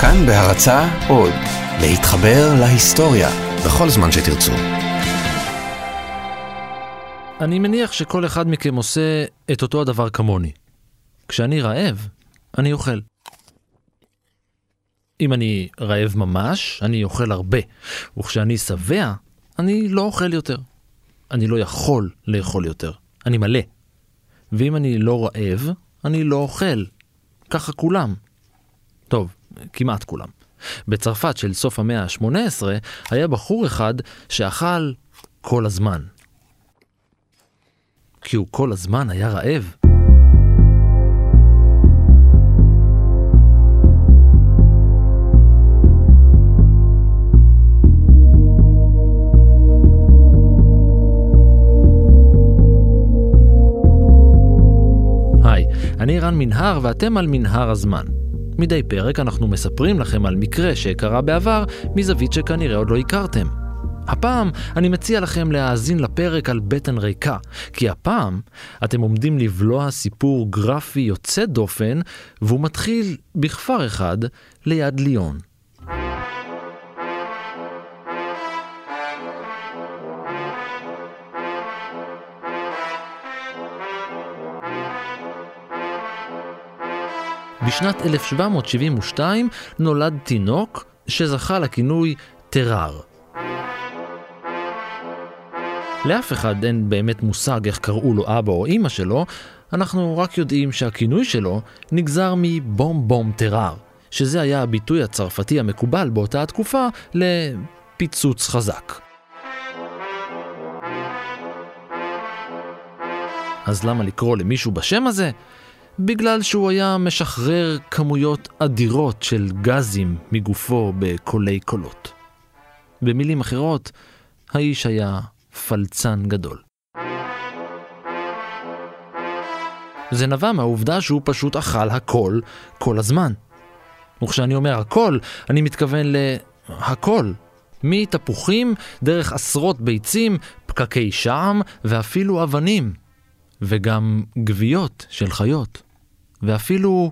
כאן בהרצה עוד, להתחבר להיסטוריה בכל זמן שתרצו. אני מניח שכל אחד מכם עושה את אותו הדבר כמוני. כשאני רעב, אני אוכל. אם אני רעב ממש, אני אוכל הרבה, וכשאני שבע, אני לא אוכל יותר. אני לא יכול לאכול יותר, אני מלא. ואם אני לא רעב, אני לא אוכל. ככה כולם. טוב, כמעט כולם. בצרפת של סוף המאה ה-18 היה בחור אחד שאכל כל הזמן. כי הוא כל הזמן היה רעב. היי, אני רן מנהר ואתם על מנהר הזמן. מדי פרק אנחנו מספרים לכם על מקרה שקרה בעבר מזווית שכנראה עוד לא הכרתם. הפעם אני מציע לכם להאזין לפרק על בטן ריקה, כי הפעם אתם עומדים לבלוע סיפור גרפי יוצא דופן, והוא מתחיל בכפר אחד ליד ליון. בשנת 1772 נולד תינוק שזכה לכינוי טרר. לאף אחד אין באמת מושג איך קראו לו אבא או אימא שלו, אנחנו רק יודעים שהכינוי שלו נגזר מבום בום טרר, שזה היה הביטוי הצרפתי המקובל באותה התקופה לפיצוץ חזק. אז למה לקרוא למישהו בשם הזה? בגלל שהוא היה משחרר כמויות אדירות של גזים מגופו בקולי קולות. במילים אחרות, האיש היה פלצן גדול. זה נבע מהעובדה שהוא פשוט אכל הכל כל הזמן. וכשאני אומר הכל, אני מתכוון להכל. מתפוחים, דרך עשרות ביצים, פקקי שעם ואפילו אבנים. וגם גוויות של חיות. ואפילו...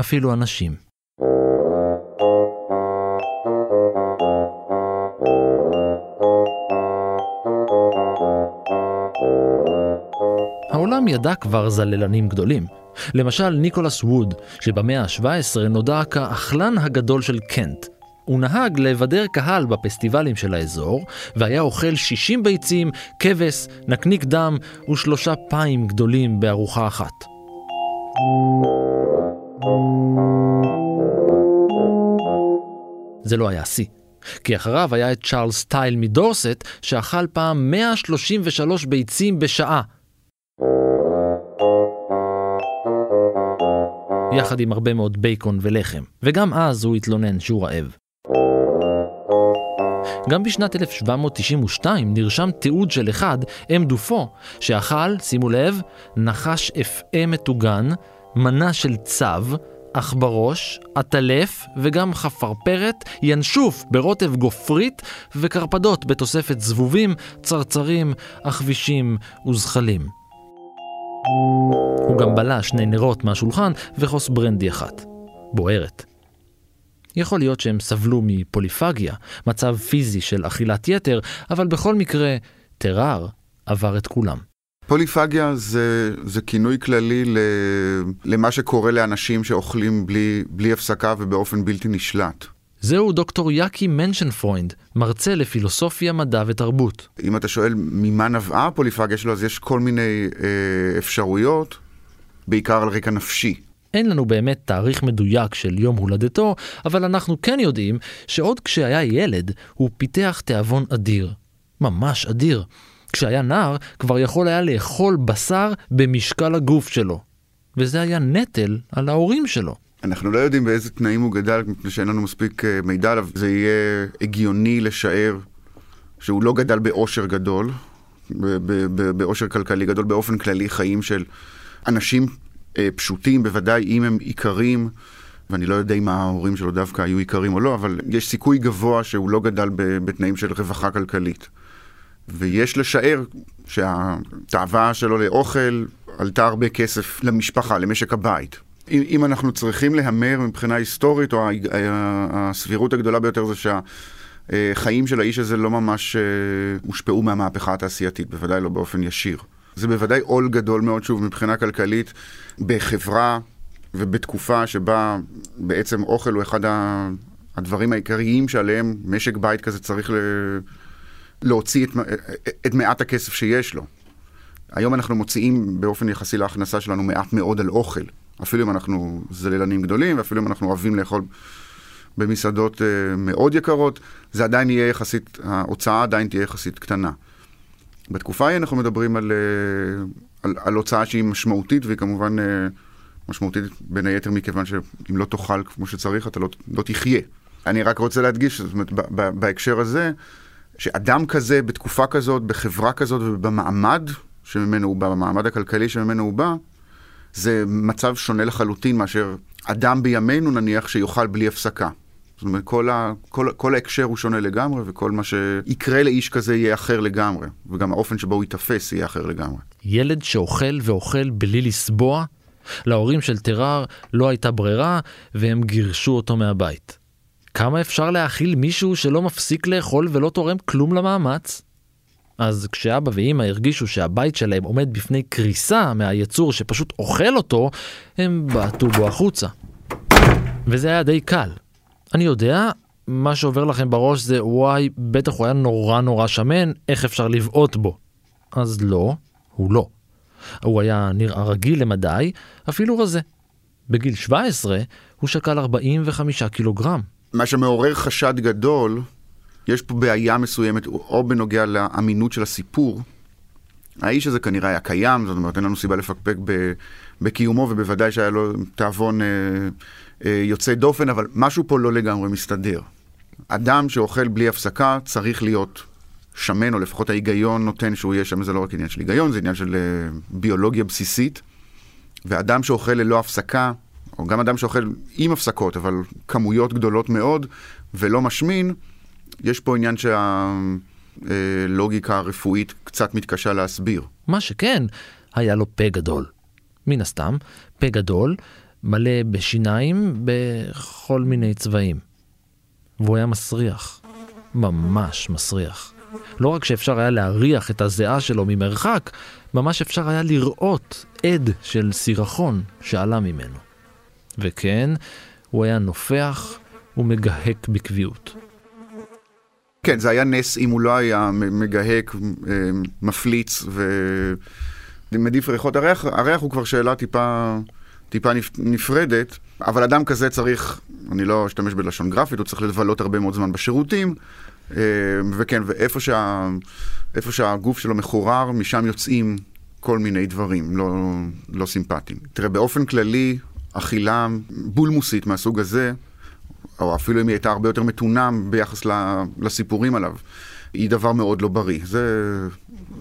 אפילו אנשים. העולם ידע כבר זללנים גדולים. למשל ניקולס ווד, שבמאה ה-17 נודע כאכלן הגדול של קנט. הוא נהג לבדר קהל בפסטיבלים של האזור, והיה אוכל 60 ביצים, כבש, נקניק דם ושלושה פיים גדולים בארוחה אחת. זה לא היה שיא. כי אחריו היה את צ'ארלס סטייל מדורסט, שאכל פעם 133 ביצים בשעה. יחד עם הרבה מאוד בייקון ולחם, וגם אז הוא התלונן שהוא רעב. גם בשנת 1792 נרשם תיעוד של אחד, אם דופו, שאכל, שימו לב, נחש אפעה מטוגן, מנה של צב, עכברוש, עטלף וגם חפרפרת, ינשוף ברוטב גופרית וקרפדות בתוספת זבובים, צרצרים, עכבישים וזחלים. הוא גם בלע שני נרות מהשולחן וכוס ברנדי אחת. בוערת. יכול להיות שהם סבלו מפוליפגיה, מצב פיזי של אכילת יתר, אבל בכל מקרה, טרר עבר את כולם. פוליפגיה זה, זה כינוי כללי ל, למה שקורה לאנשים שאוכלים בלי, בלי הפסקה ובאופן בלתי נשלט. זהו דוקטור יאקי מנשנפרוינד, מרצה לפילוסופיה, מדע ותרבות. אם אתה שואל ממה נבעה הפוליפגיה שלו, אז יש כל מיני אה, אפשרויות, בעיקר על רקע נפשי. אין לנו באמת תאריך מדויק של יום הולדתו, אבל אנחנו כן יודעים שעוד כשהיה ילד, הוא פיתח תיאבון אדיר. ממש אדיר. כשהיה נער, כבר יכול היה לאכול בשר במשקל הגוף שלו. וזה היה נטל על ההורים שלו. אנחנו לא יודעים באיזה תנאים הוא גדל, מפני שאין לנו מספיק אה, מידע עליו. זה יהיה הגיוני לשער שהוא לא גדל באושר גדול, באושר כלכלי גדול, באופן כללי חיים של אנשים פשוטים, בוודאי אם הם איכרים, ואני לא יודע אם ההורים שלו דווקא היו איכרים או לא, אבל יש סיכוי גבוה שהוא לא גדל בתנאים של רווחה כלכלית. ויש לשער שהתאווה שלו לאוכל עלתה הרבה כסף למשפחה, למשק הבית. אם, אם אנחנו צריכים להמר מבחינה היסטורית, או הסבירות הגדולה ביותר זה שהחיים של האיש הזה לא ממש אה, הושפעו מהמהפכה התעשייתית, בוודאי לא באופן ישיר. זה בוודאי עול גדול מאוד, שוב, מבחינה כלכלית, בחברה ובתקופה שבה בעצם אוכל הוא אחד הדברים העיקריים שעליהם משק בית כזה צריך ל... להוציא את, את מעט הכסף שיש לו. היום אנחנו מוציאים באופן יחסי להכנסה שלנו מעט מאוד על אוכל. אפילו אם אנחנו זללנים גדולים, ואפילו אם אנחנו אוהבים לאכול במסעדות uh, מאוד יקרות, זה עדיין יהיה יחסית, ההוצאה עדיין תהיה יחסית קטנה. בתקופה ההיא אנחנו מדברים על, uh, על, על הוצאה שהיא משמעותית, והיא כמובן uh, משמעותית בין היתר מכיוון שאם לא תאכל כמו שצריך, אתה לא, לא תחיה. אני רק רוצה להדגיש, זאת אומרת, בהקשר הזה, שאדם כזה, בתקופה כזאת, בחברה כזאת ובמעמד שממנו הוא בא, במעמד הכלכלי שממנו הוא בא, זה מצב שונה לחלוטין מאשר אדם בימינו נניח שיאכל בלי הפסקה. זאת אומרת, כל, ה, כל, כל ההקשר הוא שונה לגמרי, וכל מה שיקרה לאיש כזה יהיה אחר לגמרי, וגם האופן שבו הוא ייתפס יהיה אחר לגמרי. ילד שאוכל ואוכל בלי לסבוע? להורים של טרר לא הייתה ברירה, והם גירשו אותו מהבית. כמה אפשר להאכיל מישהו שלא מפסיק לאכול ולא תורם כלום למאמץ? אז כשאבא ואימא הרגישו שהבית שלהם עומד בפני קריסה מהיצור שפשוט אוכל אותו, הם בעטו בו החוצה. וזה היה די קל. אני יודע, מה שעובר לכם בראש זה וואי, בטח הוא היה נורא נורא שמן, איך אפשר לבעוט בו? אז לא, הוא לא. הוא היה נראה רגיל למדי, אפילו רזה. בגיל 17 הוא שקל 45 קילוגרם. מה שמעורר חשד גדול יש פה בעיה מסוימת, או בנוגע לאמינות של הסיפור. האיש הזה כנראה היה קיים, זאת אומרת, אין לנו סיבה לפקפק בקיומו, ובוודאי שהיה לו תיאבון אה, אה, יוצא דופן, אבל משהו פה לא לגמרי מסתדר. אדם שאוכל בלי הפסקה צריך להיות שמן, או לפחות ההיגיון נותן שהוא יהיה שמן, זה לא רק עניין של היגיון, זה עניין של אה, ביולוגיה בסיסית. ואדם שאוכל ללא הפסקה, או גם אדם שאוכל עם הפסקות, אבל כמויות גדולות מאוד, ולא משמין, יש פה עניין שהלוגיקה הרפואית קצת מתקשה להסביר. מה שכן, היה לו פה גדול. מן הסתם, פה גדול, מלא בשיניים בכל מיני צבעים. והוא היה מסריח. ממש מסריח. לא רק שאפשר היה להריח את הזיעה שלו ממרחק, ממש אפשר היה לראות עד של סירחון שעלה ממנו. וכן, הוא היה נופח ומגהק בקביעות. כן, זה היה נס אם הוא לא היה מגהק, מפליץ ומדיף ריחות. הריח, הריח הוא כבר שאלה טיפה, טיפה נפרדת, אבל אדם כזה צריך, אני לא אשתמש בלשון גרפית, הוא צריך לבלות הרבה מאוד זמן בשירותים, אה, וכן, ואיפה שה, שהגוף שלו מחורר, משם יוצאים כל מיני דברים לא, לא סימפטיים. תראה, באופן כללי, אכילה בולמוסית מהסוג הזה, או אפילו אם היא הייתה הרבה יותר מתונה ביחס לסיפורים עליו, היא דבר מאוד לא בריא. זה,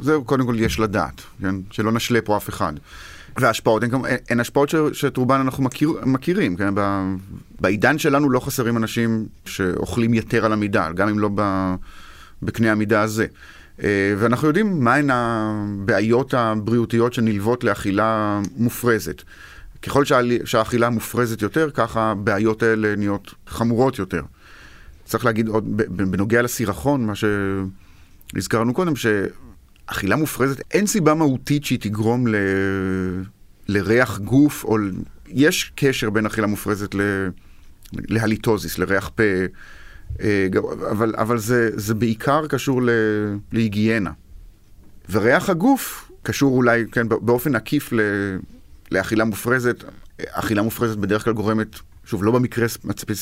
זה קודם כל יש לדעת, כן? שלא נשלה פה אף אחד. וההשפעות, הן, הן השפעות שאת רובן אנחנו מכיר, מכירים, כן? ב, בעידן שלנו לא חסרים אנשים שאוכלים יתר על המידה, גם אם לא ב, בקנה המידה הזה. אה, ואנחנו יודעים מהן הבעיות הבריאותיות שנלוות לאכילה מופרזת. ככל שהאכילה מופרזת יותר, ככה הבעיות האלה נהיות חמורות יותר. צריך להגיד עוד, בנוגע לסירחון, מה שהזכרנו קודם, שאכילה מופרזת, אין סיבה מהותית שהיא תגרום ל... לריח גוף, או יש קשר בין אכילה מופרזת ל... להליטוזיס, לריח פה, אה, אבל, אבל זה, זה בעיקר קשור ל... להיגיינה. וריח הגוף קשור אולי, כן, באופן עקיף ל... לאכילה מופרזת. אכילה מופרזת בדרך כלל גורמת, שוב, לא במקרה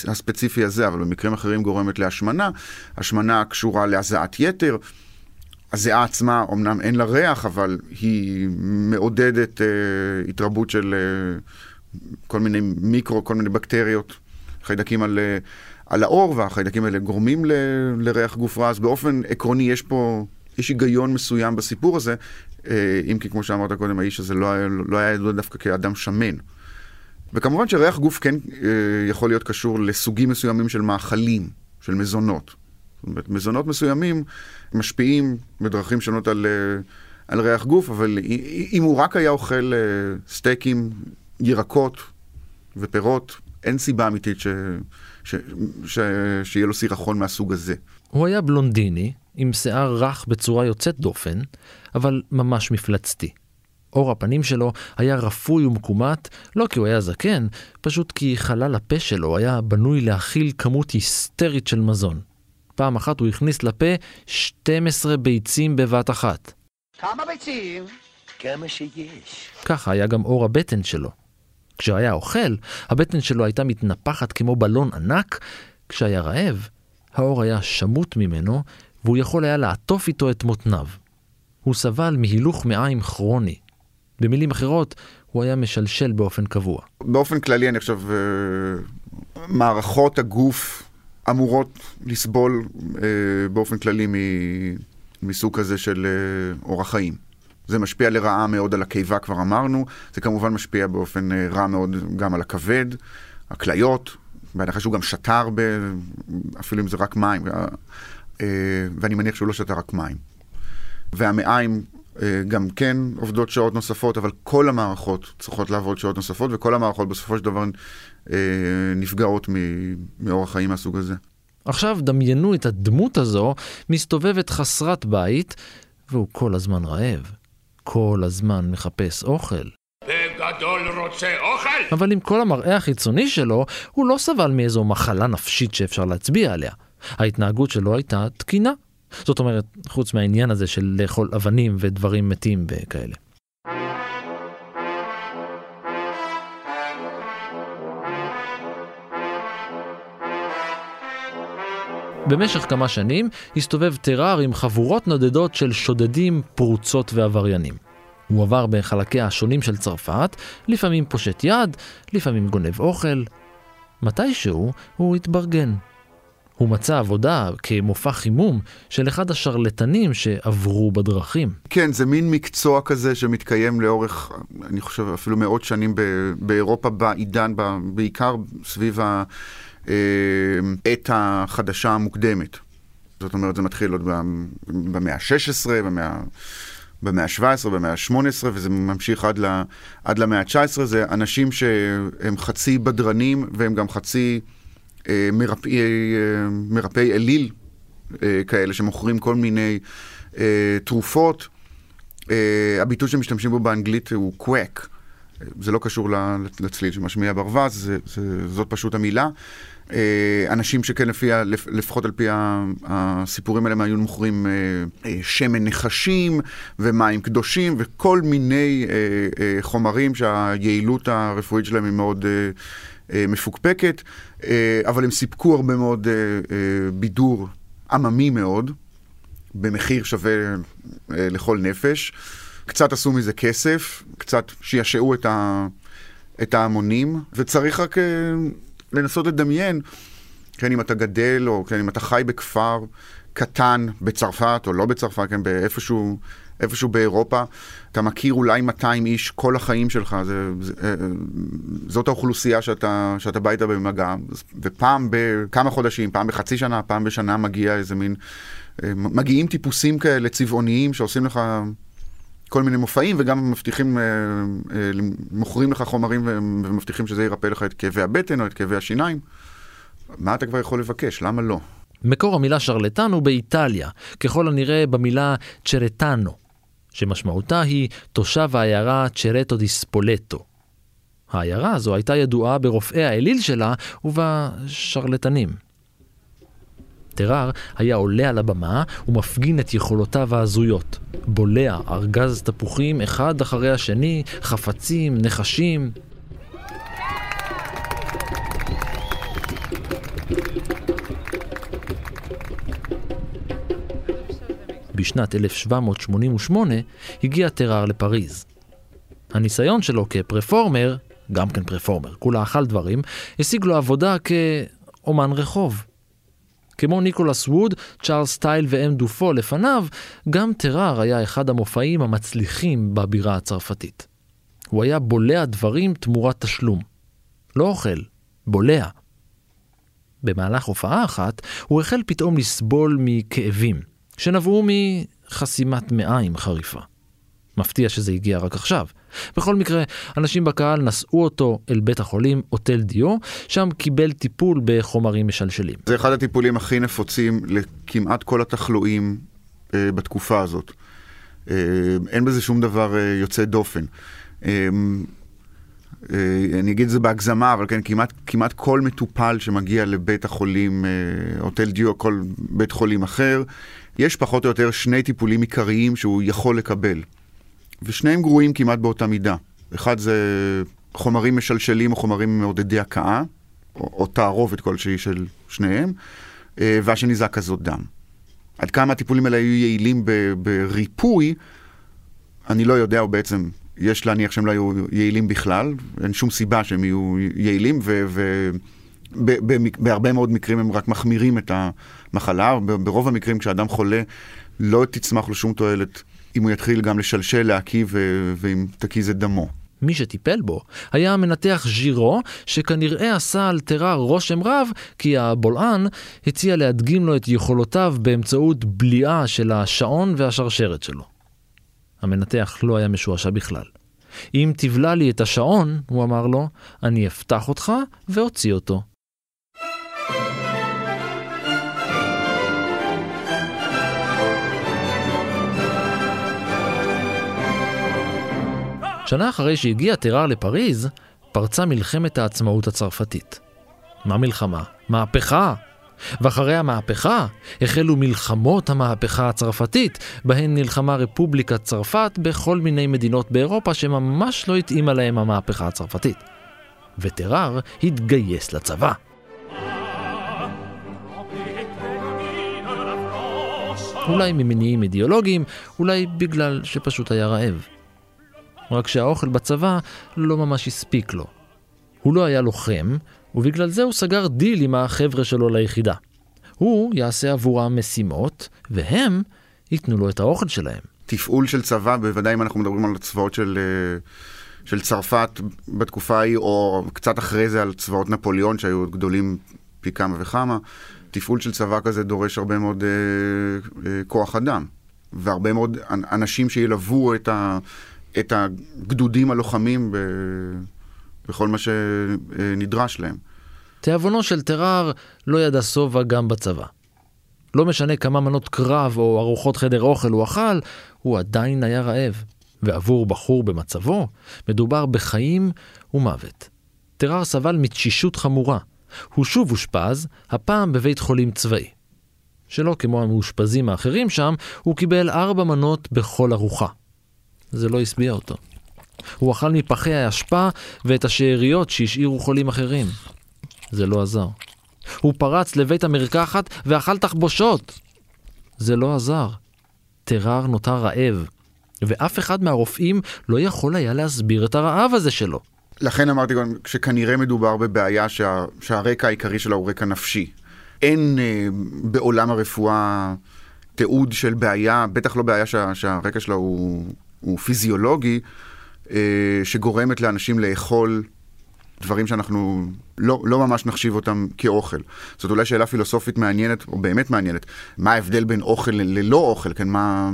הספציפי הזה, אבל במקרים אחרים גורמת להשמנה. השמנה קשורה להזעת יתר. הזיעה עצמה, אמנם אין לה ריח, אבל היא מעודדת אה, התרבות של אה, כל מיני מיקרו, כל מיני בקטריות, חיידקים על, אה, על העור, והחיידקים האלה גורמים ל, לריח גוף רע, אז באופן עקרוני יש פה, יש היגיון מסוים בסיפור הזה, אה, אם כי כמו שאמרת קודם, האיש הזה לא היה, לא היה ידוע דווקא כאדם שמן. וכמובן שריח גוף כן אה, יכול להיות קשור לסוגים מסוימים של מאכלים, של מזונות. זאת אומרת, מזונות מסוימים משפיעים בדרכים שונות על, אה, על ריח גוף, אבל אם הוא רק היה אוכל סטייקים, ירקות, ופירות, אין סיבה אמיתית ש... ש... ש... שיהיה לו סירחון מהסוג הזה. הוא היה בלונדיני, עם שיער רך בצורה יוצאת דופן, אבל ממש מפלצתי. עור הפנים שלו היה רפוי ומקומט, לא כי הוא היה זקן, פשוט כי חלל הפה שלו היה בנוי להכיל כמות היסטרית של מזון. פעם אחת הוא הכניס לפה 12 ביצים בבת אחת. כמה ביצים? כמה שיש. ככה היה גם עור הבטן שלו. כשהיה אוכל, הבטן שלו הייתה מתנפחת כמו בלון ענק, כשהיה רעב, העור היה שמוט ממנו, והוא יכול היה לעטוף איתו את מותניו. הוא סבל מהילוך מעיים כרוני. במילים אחרות, הוא היה משלשל באופן קבוע. באופן כללי, אני חושב, אה, מערכות הגוף אמורות לסבול אה, באופן כללי מסוג כזה של אה, אורח חיים. זה משפיע לרעה מאוד על הקיבה, כבר אמרנו. זה כמובן משפיע באופן רע מאוד גם על הכבד, הכליות, בהנחה שהוא גם שתה הרבה, אפילו אם זה רק מים, ואני מניח שהוא לא שתה רק מים. והמעיים אה, גם כן עובדות שעות נוספות, אבל כל המערכות צריכות לעבוד שעות נוספות, וכל המערכות בסופו של דבר אה, נפגעות מאורח חיים מהסוג הזה. עכשיו דמיינו את הדמות הזו מסתובבת חסרת בית, והוא כל הזמן רעב. כל הזמן מחפש אוכל. בגדול רוצה אוכל! אבל עם כל המראה החיצוני שלו, הוא לא סבל מאיזו מחלה נפשית שאפשר להצביע עליה. ההתנהגות שלו הייתה תקינה. זאת אומרת, חוץ מהעניין הזה של לאכול אבנים ודברים מתים וכאלה. במשך כמה שנים הסתובב טרר עם חבורות נודדות של שודדים, פרוצות ועבריינים. הוא עבר בחלקיה השונים של צרפת, לפעמים פושט יד, לפעמים גונב אוכל. מתישהו הוא התברגן. הוא מצא עבודה כמופע חימום של אחד השרלטנים שעברו בדרכים. כן, זה מין מקצוע כזה שמתקיים לאורך, אני חושב, אפילו מאות שנים באירופה בעידן, בעיקר סביב העת אה, החדשה המוקדמת. זאת אומרת, זה מתחיל עוד במאה ה-16, במאה... במאה ה-17, במאה ה-18, וזה ממשיך עד, ל, עד למאה ה-19, זה אנשים שהם חצי בדרנים והם גם חצי אה, מרפאי, אה, מרפאי אליל אה, כאלה, שמוכרים כל מיני תרופות. הביטוי שמשתמשים בו באנגלית הוא קוואק. זה לא קשור לצליל שמשמיע ברווז, זה, זה, זאת פשוט המילה. אנשים שכן לפי, לפחות על פי הסיפורים האלה, היו מוכרים שמן נחשים ומים קדושים וכל מיני חומרים שהיעילות הרפואית שלהם היא מאוד מפוקפקת. אה, אבל הם סיפקו הרבה מאוד אה, אה, בידור עממי מאוד, במחיר שווה לכל נפש. קצת עשו מזה כסף, קצת שישעו את ההמונים, וצריך רק לנסות לדמיין, כן, אם אתה גדל, או כן, אם אתה חי בכפר קטן בצרפת, או לא בצרפת, כן, באיפשהו איפשהו באירופה, אתה מכיר אולי 200 איש כל החיים שלך, זה, זה, אה, זאת האוכלוסייה שאתה, שאתה בא איתה במגע, ופעם בכמה חודשים, פעם בחצי שנה, פעם בשנה מגיע איזה מין, אה, מגיעים טיפוסים כאלה צבעוניים שעושים לך... כל מיני מופעים, וגם מבטיחים, אה, מוכרים לך חומרים ומבטיחים שזה ירפא לך את כאבי הבטן או את כאבי השיניים. מה אתה כבר יכול לבקש? למה לא? מקור המילה שרלטן הוא באיטליה, ככל הנראה במילה צ'רטנו, שמשמעותה היא תושב העיירה צ'רטו דיספולטו. העיירה הזו הייתה ידועה ברופאי האליל שלה ובשרלטנים. טרר היה עולה על הבמה ומפגין את יכולותיו ההזויות. בולע ארגז תפוחים אחד אחרי השני, חפצים, נחשים. בשנת 1788 הגיע טרר לפריז. הניסיון שלו כפרפורמר, גם כן פרפורמר, כולה אכל דברים, השיג לו עבודה כאומן רחוב. כמו ניקולס ווד, צ'ארלס סטייל ואם דופו לפניו, גם טרר היה אחד המופעים המצליחים בבירה הצרפתית. הוא היה בולע דברים תמורת תשלום. לא אוכל, בולע. במהלך הופעה אחת, הוא החל פתאום לסבול מכאבים. שנבעו מחסימת מעיים חריפה. מפתיע שזה הגיע רק עכשיו. בכל מקרה, אנשים בקהל נשאו אותו אל בית החולים אוטל דיו, שם קיבל טיפול בחומרים משלשלים. זה אחד הטיפולים הכי נפוצים לכמעט כל התחלואים אה, בתקופה הזאת. אה, אין בזה שום דבר אה, יוצא דופן. אה, אה, אני אגיד את זה בהגזמה, אבל כן, כמעט, כמעט כל מטופל שמגיע לבית החולים, אה, הוטל דיו, כל בית חולים אחר, יש פחות או יותר שני טיפולים עיקריים שהוא יכול לקבל. ושניהם גרועים כמעט באותה מידה. אחד זה חומרים משלשלים או חומרים מעודדי הקאה, או, או תערובת כלשהי של שניהם, אה, והשני זה הקזות דם. עד כמה הטיפולים האלה היו יעילים בריפוי, אני לא יודע, או בעצם יש להניח שהם לא היו יעילים בכלל, אין שום סיבה שהם יהיו יעילים, ובהרבה מאוד מקרים הם רק מחמירים את המחלה, ברוב המקרים כשאדם חולה לא תצמח לו שום תועלת אם הוא יתחיל גם לשלשל, להקיא ואם תקיז את דמו. מי שטיפל בו היה המנתח ז'ירו, שכנראה עשה על טרר רושם רב, כי הבולען הציע להדגים לו את יכולותיו באמצעות בליעה של השעון והשרשרת שלו. המנתח לא היה משועשע בכלל. אם תבלע לי את השעון, הוא אמר לו, אני אפתח אותך ואוציא אותו. שנה אחרי שהגיע טרר לפריז, פרצה מלחמת העצמאות הצרפתית. מה מלחמה? מהפכה! ואחרי המהפכה החלו מלחמות המהפכה הצרפתית, בהן נלחמה רפובליקת צרפת בכל מיני מדינות באירופה שממש לא התאימה להם המהפכה הצרפתית. וטרר התגייס לצבא. אולי ממניעים אידיאולוגיים, אולי בגלל שפשוט היה רעב. רק שהאוכל בצבא לא ממש הספיק לו. הוא לא היה לוחם, ובגלל זה הוא סגר דיל עם החבר'ה שלו ליחידה. הוא יעשה עבורם משימות, והם ייתנו לו את האוכל שלהם. תפעול של צבא, בוודאי אם אנחנו מדברים על צבאות של, אה, של צרפת בתקופה ההיא, או קצת אחרי זה על צבאות נפוליאון שהיו גדולים פי כמה וכמה, תפעול של צבא כזה דורש הרבה מאוד אה, אה, כוח אדם, והרבה מאוד אנשים שילוו את, ה, את הגדודים הלוחמים ב, בכל מה שנדרש להם. תיאבונו של טרר לא ידע שובע גם בצבא. לא משנה כמה מנות קרב או ארוחות חדר אוכל הוא אכל, הוא עדיין היה רעב. ועבור בחור במצבו, מדובר בחיים ומוות. טרר סבל מתשישות חמורה. הוא שוב אושפז, הפעם בבית חולים צבאי. שלא כמו המאושפזים האחרים שם, הוא קיבל ארבע מנות בכל ארוחה. זה לא השביע אותו. הוא אכל מפחי האשפה ואת השאריות שהשאירו חולים אחרים. זה לא עזר. הוא פרץ לבית המרקחת ואכל תחבושות. זה לא עזר. טרר נותר רעב, ואף אחד מהרופאים לא יכול היה להסביר את הרעב הזה שלו. לכן אמרתי גם שכנראה מדובר בבעיה שה, שהרקע העיקרי שלה הוא רקע נפשי. אין אה, בעולם הרפואה תיעוד של בעיה, בטח לא בעיה שה, שהרקע שלה הוא, הוא פיזיולוגי, אה, שגורמת לאנשים לאכול דברים שאנחנו לא, לא ממש נחשיב אותם כאוכל. זאת אולי שאלה פילוסופית מעניינת, או באמת מעניינת, מה ההבדל בין אוכל ללא אוכל, כן? מה,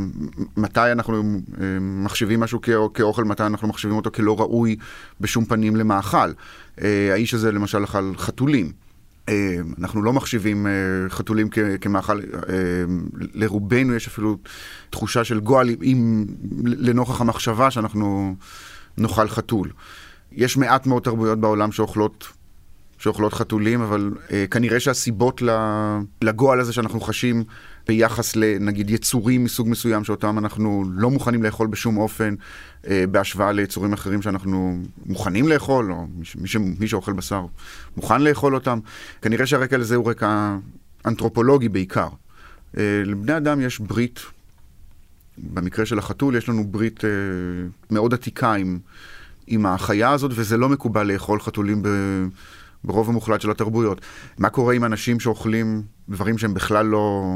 מתי אנחנו אה, מחשיבים משהו כאוכל, מתי אנחנו מחשיבים אותו כלא ראוי בשום פנים למאכל. אה, האיש הזה למשל אכל חתולים. אה, אנחנו לא מחשיבים חתולים כמאכל, לרובנו יש אפילו תחושה של גועל אם לנוכח המחשבה שאנחנו נאכל חתול. יש מעט מאוד תרבויות בעולם שאוכלות, שאוכלות חתולים, אבל אה, כנראה שהסיבות לגועל הזה שאנחנו חשים ביחס לנגיד יצורים מסוג מסוים שאותם אנחנו לא מוכנים לאכול בשום אופן, אה, בהשוואה ליצורים אחרים שאנחנו מוכנים לאכול, או מי, ש, מי שאוכל בשר מוכן לאכול אותם, כנראה שהרקע לזה הוא רקע אנתרופולוגי בעיקר. אה, לבני אדם יש ברית, במקרה של החתול יש לנו ברית אה, מאוד עתיקה עם... עם החיה הזאת, וזה לא מקובל לאכול חתולים ב... ברוב המוחלט של התרבויות. מה קורה עם אנשים שאוכלים דברים שהם בכלל לא,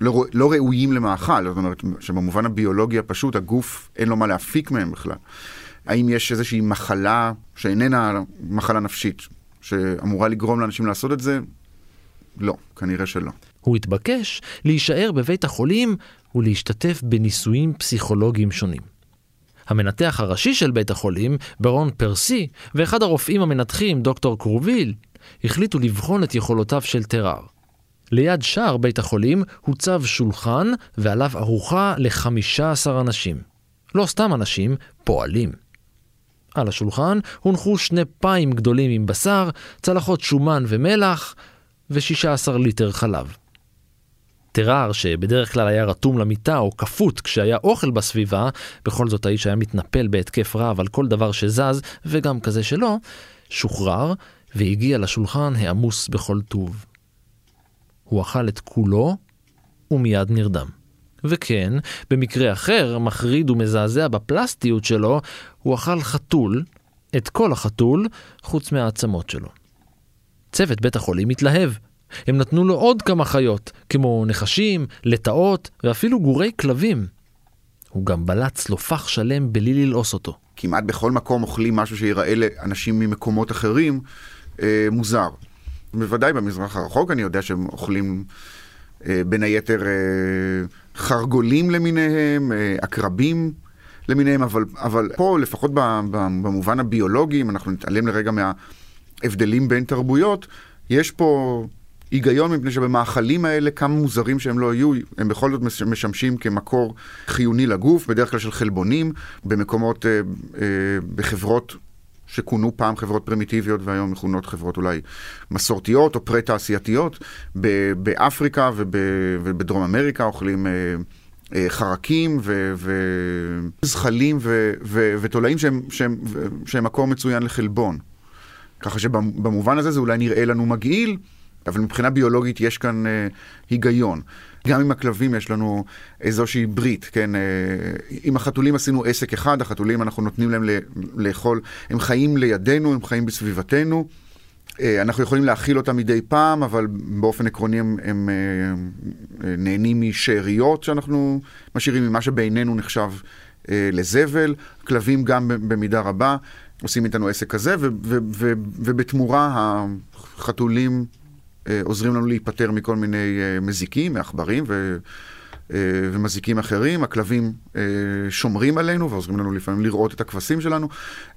לא, לא ראויים למאכל? זאת אומרת, שבמובן הביולוגי הפשוט, הגוף אין לו מה להפיק מהם בכלל. האם יש איזושהי מחלה שאיננה מחלה נפשית, שאמורה לגרום לאנשים לעשות את זה? לא, כנראה שלא. הוא התבקש להישאר בבית החולים ולהשתתף בניסויים פסיכולוגיים שונים. המנתח הראשי של בית החולים, ברון פרסי, ואחד הרופאים המנתחים, דוקטור קרוביל, החליטו לבחון את יכולותיו של טרר. ליד שער בית החולים הוצב שולחן ועליו ארוחה ל-15 אנשים. לא סתם אנשים, פועלים. על השולחן הונחו שני פיים גדולים עם בשר, צלחות שומן ומלח ו-16 ליטר חלב. טרר, שבדרך כלל היה רתום למיטה או כפות כשהיה אוכל בסביבה, בכל זאת האיש היה מתנפל בהתקף רב על כל דבר שזז, וגם כזה שלא, שוחרר והגיע לשולחן העמוס בכל טוב. הוא אכל את כולו ומיד נרדם. וכן, במקרה אחר, מחריד ומזעזע בפלסטיות שלו, הוא אכל חתול, את כל החתול, חוץ מהעצמות שלו. צוות בית החולים התלהב. הם נתנו לו עוד כמה חיות, כמו נחשים, לטאות ואפילו גורי כלבים. הוא גם בלע צלופח שלם בלי ללעוס אותו. כמעט בכל מקום אוכלים משהו שיראה לאנשים ממקומות אחרים אה, מוזר. בוודאי במזרח הרחוק אני יודע שהם אוכלים אה, בין היתר אה, חרגולים למיניהם, אה, עקרבים למיניהם, אבל, אבל פה לפחות במובן הביולוגי, אם אנחנו נתעלם לרגע מההבדלים בין תרבויות, יש פה היגיון מפני שבמאכלים האלה, כמה מוזרים שהם לא יהיו, הם בכל זאת משמשים כמקור חיוני לגוף, בדרך כלל של חלבונים, במקומות, אה, אה, בחברות שכונו פעם חברות פרימיטיביות והיום מכונות חברות אולי מסורתיות או פרה-תעשייתיות. באפריקה ובדרום אמריקה אוכלים אה, אה, חרקים וזחלים ותולעים שהם, שהם, שהם מקור מצוין לחלבון. ככה שבמובן הזה זה אולי נראה לנו מגעיל, אבל מבחינה ביולוגית יש כאן אה, היגיון. גם עם הכלבים יש לנו איזושהי ברית, כן? אה, עם החתולים עשינו עסק אחד, החתולים אנחנו נותנים להם לאכול, הם חיים לידינו, הם חיים בסביבתנו. אה, אנחנו יכולים להאכיל אותם מדי פעם, אבל באופן עקרוני הם, הם, הם אה, נהנים משאריות שאנחנו משאירים ממה שבינינו נחשב לזבל. כלבים גם במידה רבה עושים איתנו עסק כזה, ובתמורה החתולים עוזרים לנו להיפטר מכל מיני אה, מזיקים, מעכברים ו... אה, ומזיקים אחרים, הכלבים שומרים עלינו ועוזרים לנו לפעמים לראות את הכבשים שלנו,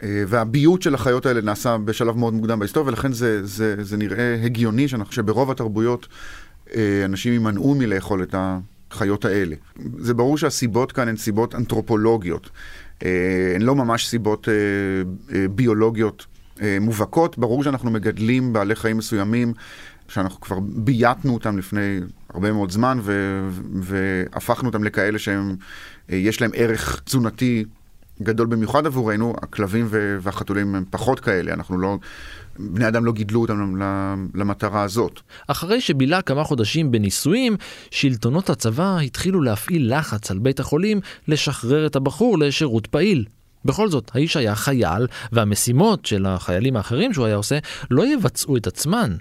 והביות של החיות האלה נעשה בשלב מאוד מוקדם בהיסטוריה, ולכן זה, זה, זה נראה הגיוני שאנחנו, שברוב התרבויות אנשים יימנעו מלאכול את החיות האלה. זה ברור שהסיבות כאן הן סיבות אנתרופולוגיות, הן לא ממש סיבות ביולוגיות מובהקות, ברור שאנחנו מגדלים בעלי חיים מסוימים שאנחנו כבר בייתנו אותם לפני הרבה מאוד זמן, ו- והפכנו אותם לכאלה שהם, אה, יש להם ערך תזונתי גדול במיוחד עבורנו, הכלבים והחתולים הם פחות כאלה, אנחנו לא... בני אדם לא גידלו אותם למטרה הזאת. אחרי שבילה כמה חודשים בניסויים, שלטונות הצבא התחילו להפעיל לחץ על בית החולים לשחרר את הבחור לשירות פעיל. בכל זאת, האיש היה חייל, והמשימות של החיילים האחרים שהוא היה עושה לא יבצעו את עצמן.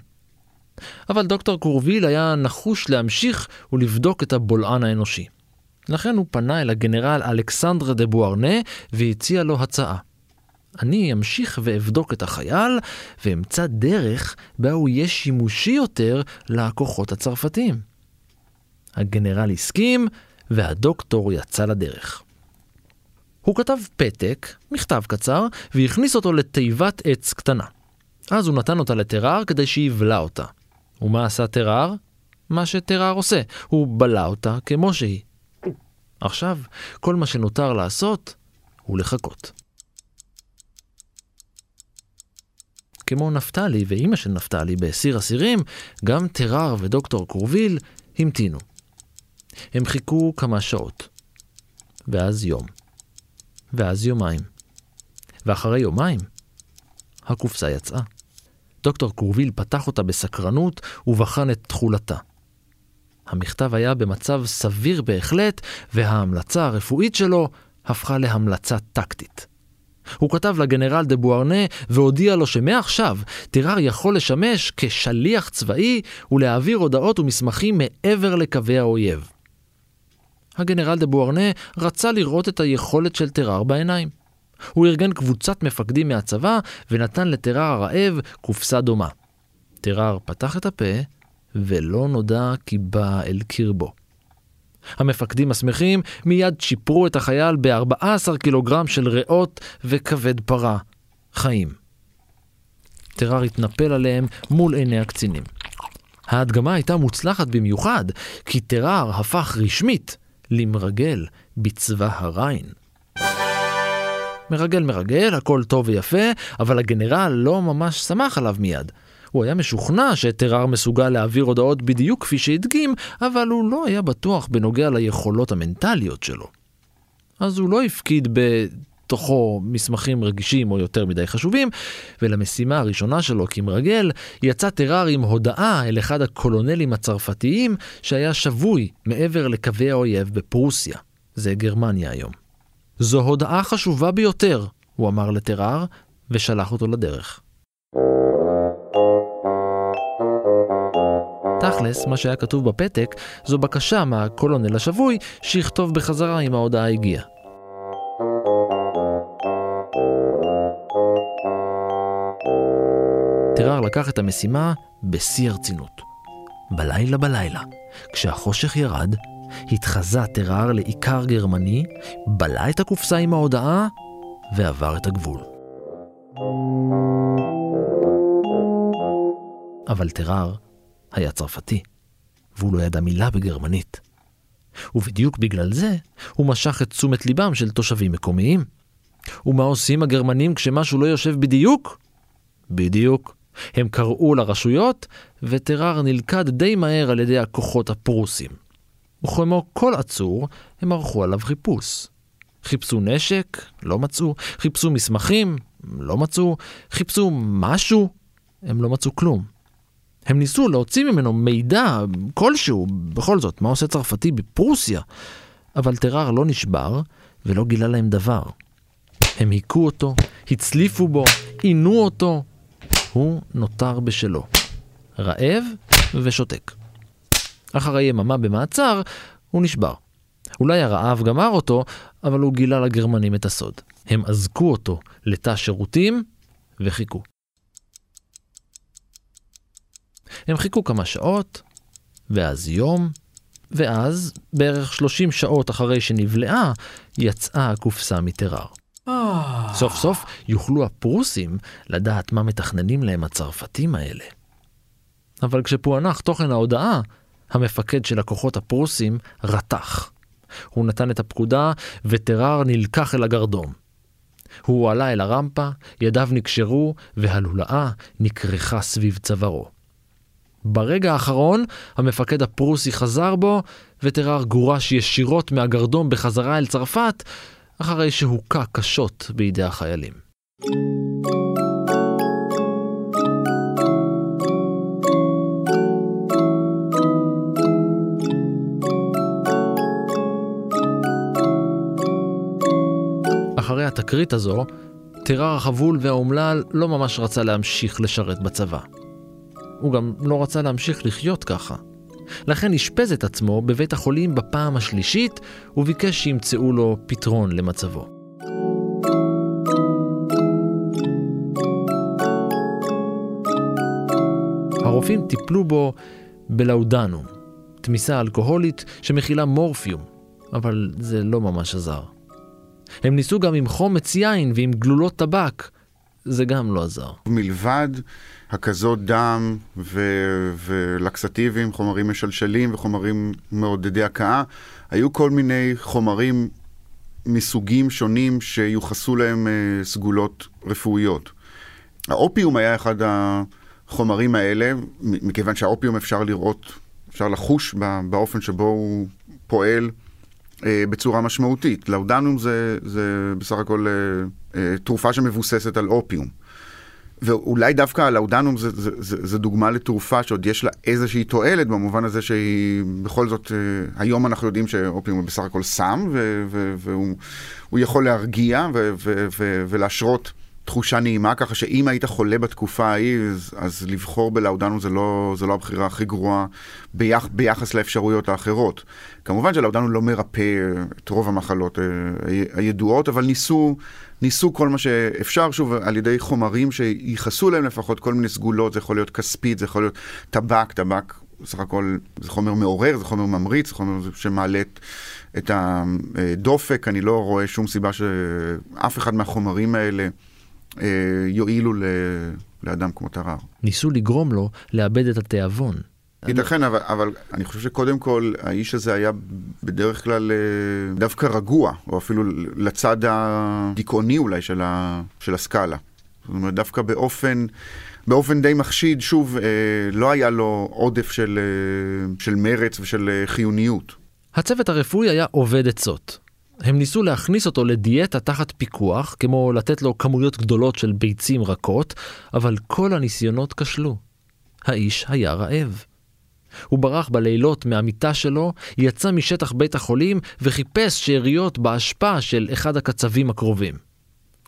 אבל דוקטור קורביל היה נחוש להמשיך ולבדוק את הבולען האנושי. לכן הוא פנה אל הגנרל אלכסנדרה דה בוארנה והציע לו הצעה. אני אמשיך ואבדוק את החייל, ואמצא דרך בה הוא יהיה שימושי יותר לכוחות הצרפתיים. הגנרל הסכים, והדוקטור יצא לדרך. הוא כתב פתק, מכתב קצר, והכניס אותו לתיבת עץ קטנה. אז הוא נתן אותה לטרר כדי שיבלע אותה. ומה עשה טרר? מה שטרר עושה, הוא בלע אותה כמו שהיא. עכשיו, כל מה שנותר לעשות הוא לחכות. כמו נפתלי ואימא של נפתלי בסיר אסירים, גם טרר ודוקטור קורביל המתינו. הם חיכו כמה שעות, ואז יום, ואז יומיים, ואחרי יומיים הקופסה יצאה. דוקטור קורביל פתח אותה בסקרנות ובחן את תכולתה. המכתב היה במצב סביר בהחלט, וההמלצה הרפואית שלו הפכה להמלצה טקטית. הוא כתב לגנרל דה בוארנה והודיע לו שמעכשיו טירר יכול לשמש כשליח צבאי ולהעביר הודעות ומסמכים מעבר לקווי האויב. הגנרל דה בוארנה רצה לראות את היכולת של טירר בעיניים. הוא ארגן קבוצת מפקדים מהצבא ונתן לטרר הרעב קופסה דומה. טרר פתח את הפה ולא נודע כי בא אל קרבו. המפקדים השמחים מיד צ'יפרו את החייל ב-14 קילוגרם של ריאות וכבד פרה. חיים. טרר התנפל עליהם מול עיני הקצינים. ההדגמה הייתה מוצלחת במיוחד, כי טרר הפך רשמית למרגל בצבא הריין. מרגל מרגל, הכל טוב ויפה, אבל הגנרל לא ממש שמח עליו מיד. הוא היה משוכנע שטרר מסוגל להעביר הודעות בדיוק כפי שהדגים, אבל הוא לא היה בטוח בנוגע ליכולות המנטליות שלו. אז הוא לא הפקיד בתוכו מסמכים רגישים או יותר מדי חשובים, ולמשימה הראשונה שלו כמרגל, יצא טרר עם הודעה אל אחד הקולונלים הצרפתיים שהיה שבוי מעבר לקווי האויב בפרוסיה. זה גרמניה היום. זו הודעה חשובה ביותר, הוא אמר לטרר, ושלח אותו לדרך. תכלס, מה שהיה כתוב בפתק, זו בקשה מהקולונל השבוי שיכתוב בחזרה אם ההודעה הגיעה. טרר לקח את המשימה בשיא הרצינות. בלילה בלילה, כשהחושך ירד, התחזה טרר לעיקר גרמני, בלע את הקופסה עם ההודעה ועבר את הגבול. אבל טרר היה צרפתי, והוא לא ידע מילה בגרמנית. ובדיוק בגלל זה הוא משך את תשומת ליבם של תושבים מקומיים. ומה עושים הגרמנים כשמשהו לא יושב בדיוק? בדיוק. הם קראו לרשויות, וטרר נלכד די מהר על ידי הכוחות הפרוסים. וכמו כל עצור, הם ערכו עליו חיפוש. חיפשו נשק, לא מצאו. חיפשו מסמכים, לא מצאו. חיפשו משהו, הם לא מצאו כלום. הם ניסו להוציא ממנו מידע כלשהו, בכל זאת, מה עושה צרפתי בפרוסיה? אבל טרר לא נשבר ולא גילה להם דבר. הם היכו אותו, הצליפו בו, עינו אותו. הוא נותר בשלו, רעב ושותק. אחרי יממה במעצר, הוא נשבר. אולי הרעב גמר אותו, אבל הוא גילה לגרמנים את הסוד. הם אזקו אותו לתא שירותים וחיכו. הם חיכו כמה שעות, ואז יום, ואז, בערך 30 שעות אחרי שנבלעה, יצאה הקופסה מטרר. סוף סוף יוכלו הפרוסים לדעת מה מתכננים להם הצרפתים האלה. אבל כשפוענח תוכן ההודעה, המפקד של הכוחות הפרוסים רתח. הוא נתן את הפקודה, וטרר נלקח אל הגרדום. הוא עלה אל הרמפה, ידיו נקשרו, והלולאה נקרחה סביב צווארו. ברגע האחרון, המפקד הפרוסי חזר בו, וטרר גורש ישירות מהגרדום בחזרה אל צרפת, אחרי שהוכה קשות בידי החיילים. אחרי התקרית הזו, טרר החבול והאומלל לא ממש רצה להמשיך לשרת בצבא. הוא גם לא רצה להמשיך לחיות ככה. לכן אשפז את עצמו בבית החולים בפעם השלישית, וביקש שימצאו לו פתרון למצבו. הרופאים טיפלו בו בלאודנום, תמיסה אלכוהולית שמכילה מורפיום, אבל זה לא ממש עזר. הם ניסו גם עם חומץ יין ועם גלולות טבק, זה גם לא עזר. מלבד הקזות דם ו- ולקסטיבים, חומרים משלשלים וחומרים מעודדי הקאה, היו כל מיני חומרים מסוגים שונים שיוחסו להם uh, סגולות רפואיות. האופיום היה אחד החומרים האלה, מכיוון שהאופיום אפשר לראות, אפשר לחוש באופן שבו הוא פועל בצורה משמעותית. לאודנום זה, זה בסך הכל uh, uh, תרופה שמבוססת על אופיום. ואולי דווקא הלאודנום זה, זה, זה, זה דוגמה לתרופה שעוד יש לה איזושהי תועלת, במובן הזה שהיא בכל זאת, אה, היום אנחנו יודעים שאופיום הוא בסך הכל סם, והוא יכול להרגיע ו, ו, ו, ולהשרות תחושה נעימה, ככה שאם היית חולה בתקופה ההיא, אז, אז לבחור בלאודנום זה לא, זה לא הבחירה הכי גרועה ביח, ביחס לאפשרויות האחרות. כמובן שלאודנום לא מרפא את רוב המחלות אה, הידועות, אבל ניסו... ניסו כל מה שאפשר, שוב, על ידי חומרים שייחסו להם לפחות כל מיני סגולות, זה יכול להיות כספית, זה יכול להיות טבק, טבק סך הכל זה חומר מעורר, זה חומר ממריץ, זה חומר שמעלה את, את הדופק, אני לא רואה שום סיבה שאף אחד מהחומרים האלה אה, יועילו ל, לאדם כמו טרר. ניסו לגרום לו לאבד את התיאבון. ייתכן, אבל, אבל אני חושב שקודם כל האיש הזה היה בדרך כלל אה, דווקא רגוע, או אפילו לצד הדיכאוני אולי של, ה, של הסקאלה. זאת אומרת, דווקא באופן, באופן די מחשיד, שוב, אה, לא היה לו עודף של, אה, של מרץ ושל חיוניות. הצוות הרפואי היה עובד עצות. הם ניסו להכניס אותו לדיאטה תחת פיקוח, כמו לתת לו כמויות גדולות של ביצים רכות, אבל כל הניסיונות כשלו. האיש היה רעב. הוא ברח בלילות מהמיטה שלו, יצא משטח בית החולים וחיפש שאריות באשפה של אחד הקצבים הקרובים.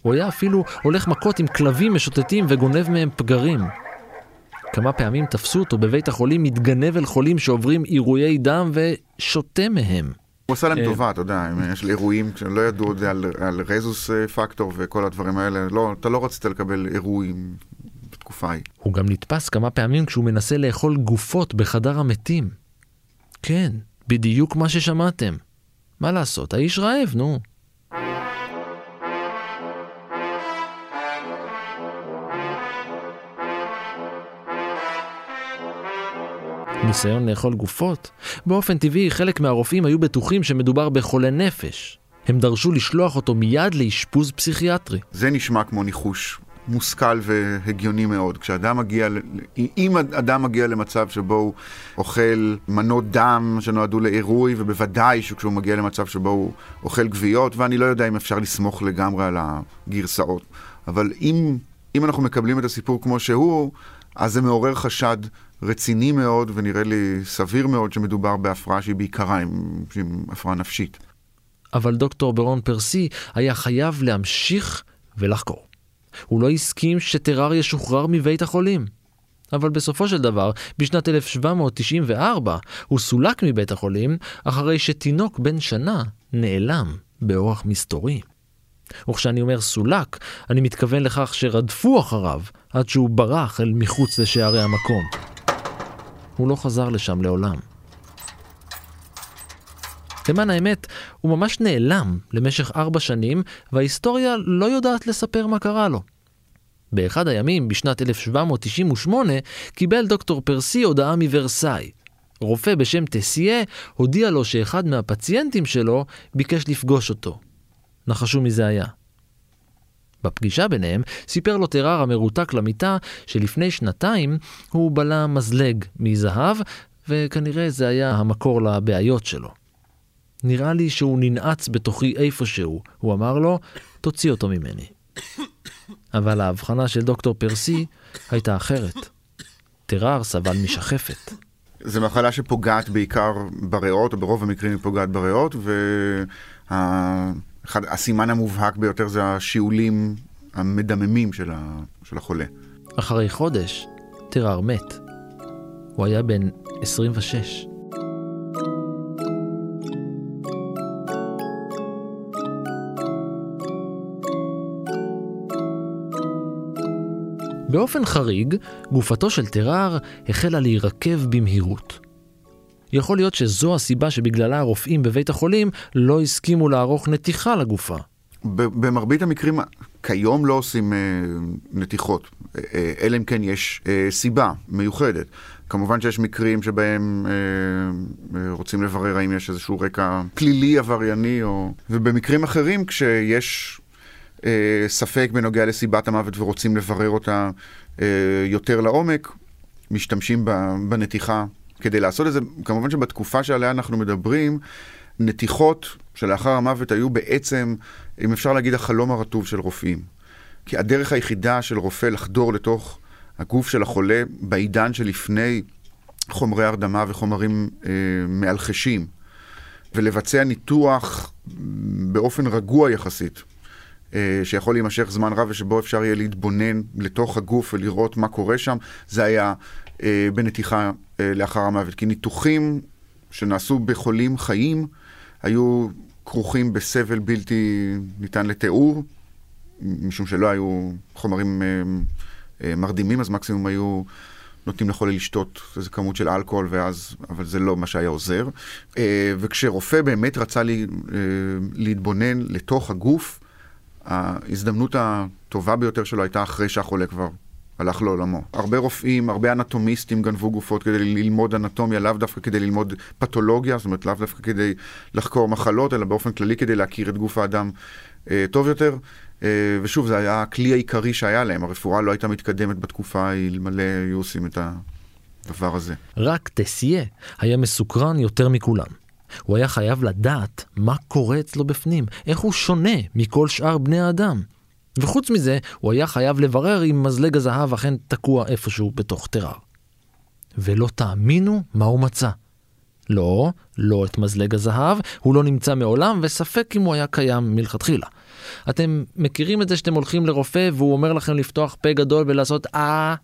הוא היה אפילו הולך מכות עם כלבים משוטטים וגונב מהם פגרים. כמה פעמים תפסו אותו בבית החולים מתגנב אל חולים שעוברים עירויי דם ושותה מהם. הוא עושה להם אה, טובה, אתה יודע, יש לי אירועים שלא ידעו עוד על, על רזוס אה, פקטור וכל הדברים האלה, לא, אתה לא רצית לקבל אירועים בתקופה ההיא. הוא גם נתפס כמה פעמים כשהוא מנסה לאכול גופות בחדר המתים. כן, בדיוק מה ששמעתם. מה לעשות, האיש רעב, נו. ניסיון לאכול גופות? באופן טבעי, חלק מהרופאים היו בטוחים שמדובר בחולה נפש. הם דרשו לשלוח אותו מיד לאשפוז פסיכיאטרי. זה נשמע כמו ניחוש מושכל והגיוני מאוד. כשאדם מגיע, אם אדם מגיע למצב שבו הוא אוכל מנות דם שנועדו לעירוי, ובוודאי שכשהוא מגיע למצב שבו הוא אוכל גוויות, ואני לא יודע אם אפשר לסמוך לגמרי על הגרסאות. אבל אם, אם אנחנו מקבלים את הסיפור כמו שהוא, אז זה מעורר חשד רציני מאוד, ונראה לי סביר מאוד שמדובר בהפרעה שהיא בעיקרה עם, עם הפרעה נפשית. אבל דוקטור ברון פרסי היה חייב להמשיך ולחקור. הוא לא הסכים שטרר ישוחרר מבית החולים. אבל בסופו של דבר, בשנת 1794 הוא סולק מבית החולים אחרי שתינוק בן שנה נעלם באורח מסתורי. וכשאני אומר סולק, אני מתכוון לכך שרדפו אחריו עד שהוא ברח אל מחוץ לשערי המקום. הוא לא חזר לשם לעולם. למען האמת, הוא ממש נעלם למשך ארבע שנים, וההיסטוריה לא יודעת לספר מה קרה לו. באחד הימים, בשנת 1798, קיבל דוקטור פרסי הודעה מוורסאי. רופא בשם טסיה הודיע לו שאחד מהפציינטים שלו ביקש לפגוש אותו. נחשו מי זה היה. בפגישה ביניהם סיפר לו טרר המרותק למיטה שלפני שנתיים הוא בלע מזלג מזהב, וכנראה זה היה המקור לבעיות שלו. נראה לי שהוא ננעץ בתוכי איפשהו, הוא אמר לו, תוציא אותו ממני. אבל ההבחנה של דוקטור פרסי הייתה אחרת. טרר סבל משחפת. זו מחלה שפוגעת בעיקר בריאות, או ברוב המקרים היא פוגעת בריאות, והסימן המובהק ביותר זה השיעולים המדממים של, ה... של החולה. אחרי חודש, טרר מת. הוא היה בן 26. באופן חריג, גופתו של טרר החלה להירקב במהירות. יכול להיות שזו הסיבה שבגללה הרופאים בבית החולים לא הסכימו לערוך נתיחה לגופה. במרבית המקרים כיום לא עושים אה, נתיחות, אה, אה, אלא אם כן יש אה, סיבה מיוחדת. כמובן שיש מקרים שבהם אה, אה, רוצים לברר האם יש איזשהו רקע פלילי עברייני, או... ובמקרים אחרים כשיש אה, ספק בנוגע לסיבת המוות ורוצים לברר אותה אה, יותר לעומק, משתמשים בנתיחה כדי לעשות את זה. כמובן שבתקופה שעליה אנחנו מדברים, נתיחות שלאחר המוות היו בעצם, אם אפשר להגיד, החלום הרטוב של רופאים. כי הדרך היחידה של רופא לחדור לתוך הגוף של החולה בעידן שלפני חומרי הרדמה וחומרים אה, מאלחשים, ולבצע ניתוח באופן רגוע יחסית, אה, שיכול להימשך זמן רב ושבו אפשר יהיה להתבונן לתוך הגוף ולראות מה קורה שם, זה היה אה, בנתיחה אה, לאחר המוות. כי ניתוחים שנעשו בחולים חיים היו כרוכים בסבל בלתי ניתן לתיאור, משום שלא היו חומרים מרדימים, אז מקסימום היו נותנים לחולה לשתות איזה כמות של אלכוהול, ואז, אבל זה לא מה שהיה עוזר. אה, וכשרופא באמת רצה לי, אה, להתבונן לתוך הגוף, ההזדמנות הטובה ביותר שלו הייתה אחרי שהחולה כבר הלך לעולמו. הרבה רופאים, הרבה אנטומיסטים גנבו גופות כדי ללמוד אנטומיה, לאו דווקא כדי ללמוד פתולוגיה, זאת אומרת לאו דווקא כדי לחקור מחלות, אלא באופן כללי כדי להכיר את גוף האדם אה, טוב יותר. אה, ושוב, זה היה הכלי העיקרי שהיה להם, הרפואה לא הייתה מתקדמת בתקופה אלמלא היו עושים את הדבר הזה. רק טסיה היה מסוקרן יותר מכולם. הוא היה חייב לדעת מה קורה אצלו בפנים, איך הוא שונה מכל שאר בני האדם. וחוץ מזה, הוא היה חייב לברר אם מזלג הזהב אכן תקוע איפשהו בתוך טרר. ולא תאמינו מה הוא מצא. לא, לא את מזלג הזהב, הוא לא נמצא מעולם, וספק אם הוא היה קיים מלכתחילה. אתם מכירים את זה שאתם הולכים לרופא והוא אומר לכם לפתוח פה גדול ולעשות אה...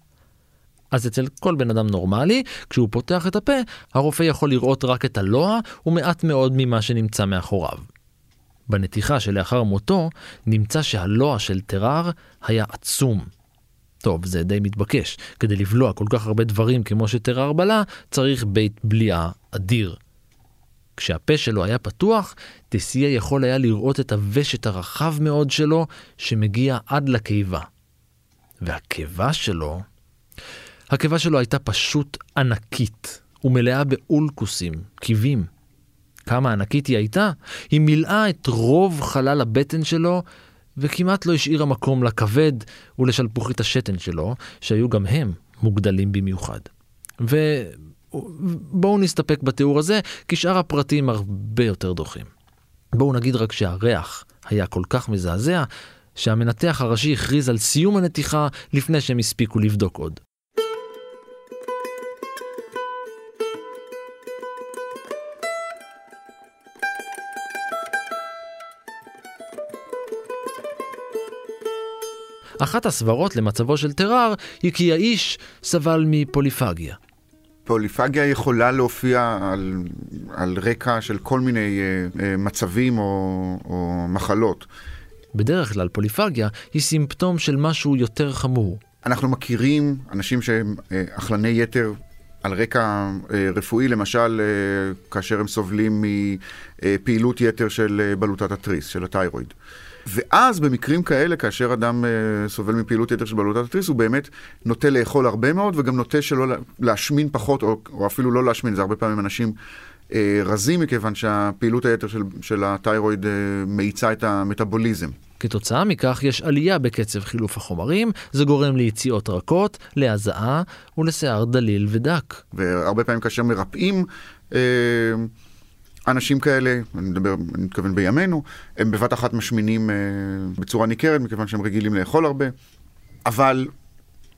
אז אצל כל בן אדם נורמלי, כשהוא פותח את הפה, הרופא יכול לראות רק את הלוע ומעט מאוד ממה שנמצא מאחוריו. בנתיחה שלאחר מותו, נמצא שהלוע של טרר היה עצום. טוב, זה די מתבקש. כדי לבלוע כל כך הרבה דברים כמו שטרר בלע, צריך בית בליעה אדיר. כשהפה שלו היה פתוח, טסיה יכול היה לראות את הוושט הרחב מאוד שלו, שמגיע עד לקיבה. והקיבה שלו... הקיבה שלו הייתה פשוט ענקית, ומלאה באולקוסים, קיבים. כמה ענקית היא הייתה? היא מילאה את רוב חלל הבטן שלו, וכמעט לא השאירה מקום לכבד ולשלפוחית השתן שלו, שהיו גם הם מוגדלים במיוחד. ובואו נסתפק בתיאור הזה, כי שאר הפרטים הרבה יותר דוחים. בואו נגיד רק שהריח היה כל כך מזעזע, שהמנתח הראשי הכריז על סיום הנתיחה לפני שהם הספיקו לבדוק עוד. אחת הסברות למצבו של טרר היא כי האיש סבל מפוליפגיה. פוליפגיה יכולה להופיע על, על רקע של כל מיני uh, uh, מצבים או, או מחלות. בדרך כלל פוליפגיה היא סימפטום של משהו יותר חמור. אנחנו מכירים אנשים שהם uh, אכלני יתר על רקע uh, רפואי, למשל uh, כאשר הם סובלים מפעילות יתר של uh, בלוטת התריס, של התיירואיד. ואז במקרים כאלה, כאשר אדם uh, סובל מפעילות יתר של בלוטת התריס, הוא באמת נוטה לאכול הרבה מאוד, וגם נוטה שלא להשמין פחות, או, או אפילו לא להשמין, זה הרבה פעמים אנשים uh, רזים, מכיוון שהפעילות היתר של, של התיירואיד uh, מאיצה את המטאבוליזם. כתוצאה מכך יש עלייה בקצב חילוף החומרים, זה גורם ליציאות רכות, להזעה ולשיער דליל ודק. והרבה פעמים כאשר מרפאים, אה, אנשים כאלה, אני מדבר, אני מתכוון בימינו, הם בבת אחת משמינים אה, בצורה ניכרת, מכיוון שהם רגילים לאכול הרבה, אבל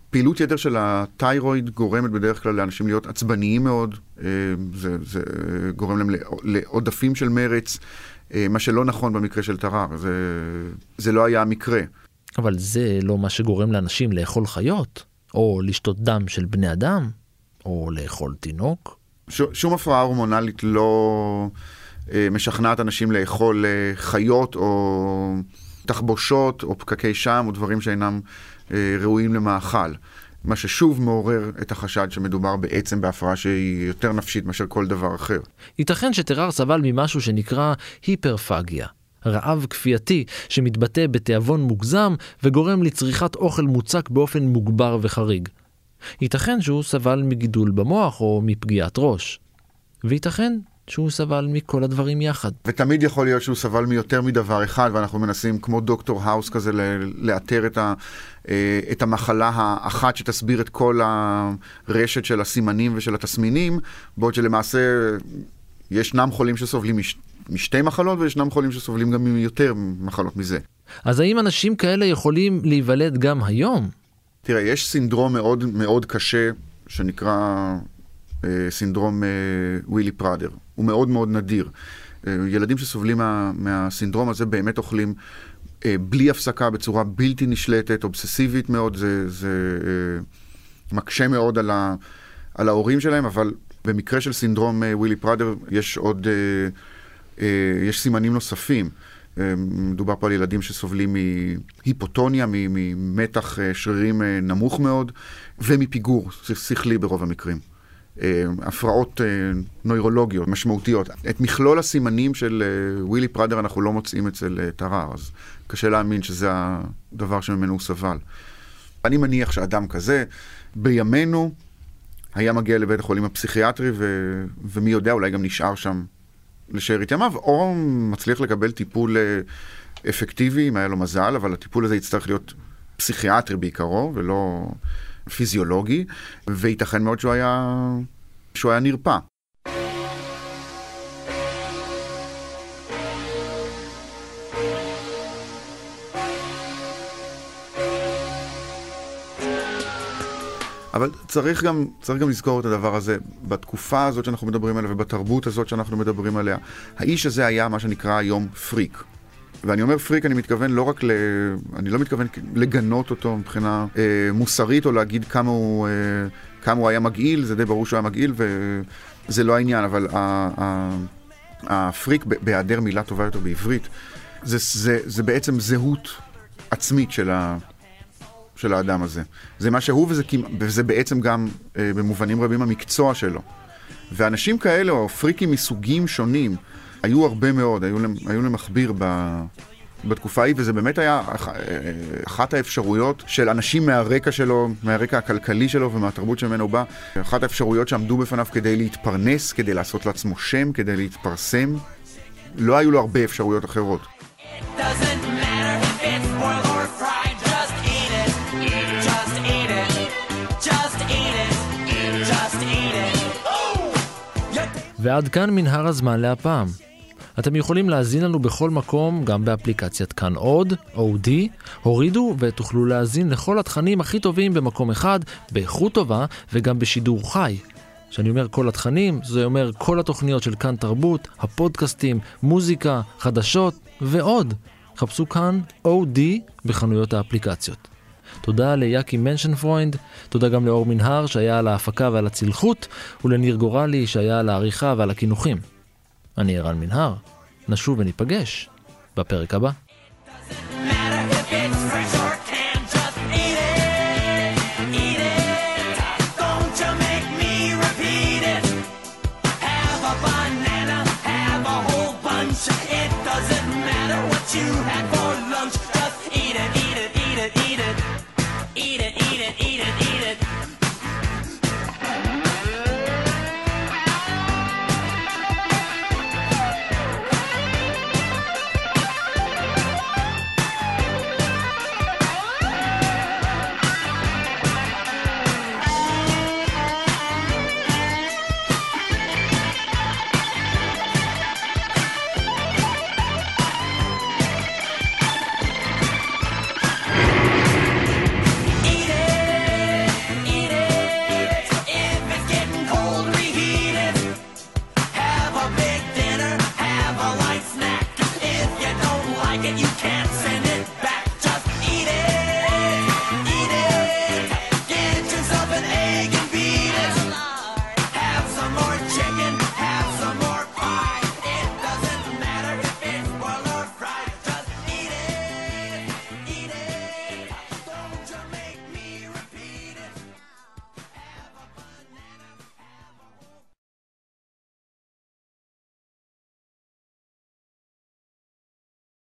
פעילות יתר של התיירואיד גורמת בדרך כלל לאנשים להיות עצבניים מאוד, אה, זה, זה גורם להם לעודפים של מרץ, אה, מה שלא נכון במקרה של טרר, זה, זה לא היה המקרה. אבל זה לא מה שגורם לאנשים לאכול חיות, או לשתות דם של בני אדם, או לאכול תינוק. ש, שום הפרעה הורמונלית לא אה, משכנעת אנשים לאכול אה, חיות או תחבושות או פקקי שם או דברים שאינם אה, ראויים למאכל. מה ששוב מעורר את החשד שמדובר בעצם בהפרעה שהיא יותר נפשית מאשר כל דבר אחר. ייתכן שטרר סבל ממשהו שנקרא היפרפגיה, רעב כפייתי שמתבטא בתיאבון מוגזם וגורם לצריכת אוכל מוצק באופן מוגבר וחריג. ייתכן שהוא סבל מגידול במוח או מפגיעת ראש. וייתכן שהוא סבל מכל הדברים יחד. ותמיד יכול להיות שהוא סבל מיותר מדבר אחד, ואנחנו מנסים כמו דוקטור האוס כזה לאתר את, ה, אה, את המחלה האחת שתסביר את כל הרשת של הסימנים ושל התסמינים, בעוד שלמעשה ישנם חולים שסובלים מש, משתי מחלות וישנם חולים שסובלים גם מיותר מחלות מזה. אז האם אנשים כאלה יכולים להיוולד גם היום? תראה, יש סינדרום מאוד מאוד קשה שנקרא אה, סינדרום אה, ווילי פראדר. הוא מאוד מאוד נדיר. אה, ילדים שסובלים מה, מהסינדרום הזה באמת אוכלים אה, בלי הפסקה, בצורה בלתי נשלטת, אובססיבית מאוד, זה, זה אה, מקשה מאוד על, ה, על ההורים שלהם, אבל במקרה של סינדרום אה, ווילי פראדר יש עוד, אה, אה, יש סימנים נוספים. אה, מדובר פה על ילדים שסובלים מהיפוטוניה, ממתח אה, שרירים נמוך מאוד, ומפיגור שכלי ברוב המקרים. הפרעות נוירולוגיות משמעותיות. את מכלול הסימנים של ווילי פראדר אנחנו לא מוצאים אצל טרר, אז קשה להאמין שזה הדבר שממנו הוא סבל. אני מניח שאדם כזה, בימינו, היה מגיע לבית החולים הפסיכיאטרי, ו... ומי יודע, אולי גם נשאר שם לשארית ימיו, או מצליח לקבל טיפול אה, אפקטיבי, אם היה לו מזל, אבל הטיפול הזה יצטרך להיות פסיכיאטרי בעיקרו, ולא פיזיולוגי, וייתכן מאוד שהוא היה, שהוא היה נרפא. אבל צריך גם, צריך גם לזכור את הדבר הזה בתקופה הזאת שאנחנו מדברים עליה ובתרבות הזאת שאנחנו מדברים עליה. האיש הזה היה מה שנקרא היום פריק. ואני אומר פריק, אני מתכוון לא רק ל... אני לא מתכוון לגנות אותו מבחינה אה, מוסרית או להגיד כמה הוא, אה, כמה הוא היה מגעיל, זה די ברור שהוא היה מגעיל וזה לא העניין, אבל הפריק, בהיעדר מילה טובה יותר בעברית, זה, זה, זה בעצם זהות עצמית של, ה, של האדם הזה. זה מה שהוא, וזה, וזה בעצם גם אה, במובנים רבים המקצוע שלו. ואנשים כאלה, או פריקים מסוגים שונים, היו הרבה מאוד, היו, היו למכביר ב... בתקופה ההיא, וזה באמת היה אח, אה, אחת האפשרויות של אנשים מהרקע שלו, מהרקע הכלכלי שלו ומהתרבות שממנו בא, אחת האפשרויות שעמדו בפניו כדי להתפרנס, כדי לעשות לעצמו שם, כדי להתפרסם. לא היו לו הרבה אפשרויות אחרות. It ועד כאן מנהר הזמן להפעם. אתם יכולים להאזין לנו בכל מקום, גם באפליקציית כאן עוד, OD, הורידו ותוכלו להאזין לכל התכנים הכי טובים במקום אחד, באיכות טובה וגם בשידור חי. כשאני אומר כל התכנים, זה אומר כל התוכניות של כאן תרבות, הפודקאסטים, מוזיקה, חדשות ועוד. חפשו כאן OD בחנויות האפליקציות. תודה ליאקי מנשנפרוינד, תודה גם לאור מנהר שהיה על ההפקה ועל הצלחות, ולניר גורלי שהיה על העריכה ועל הקינוחים. אני ערן מנהר, נשוב וניפגש בפרק הבא.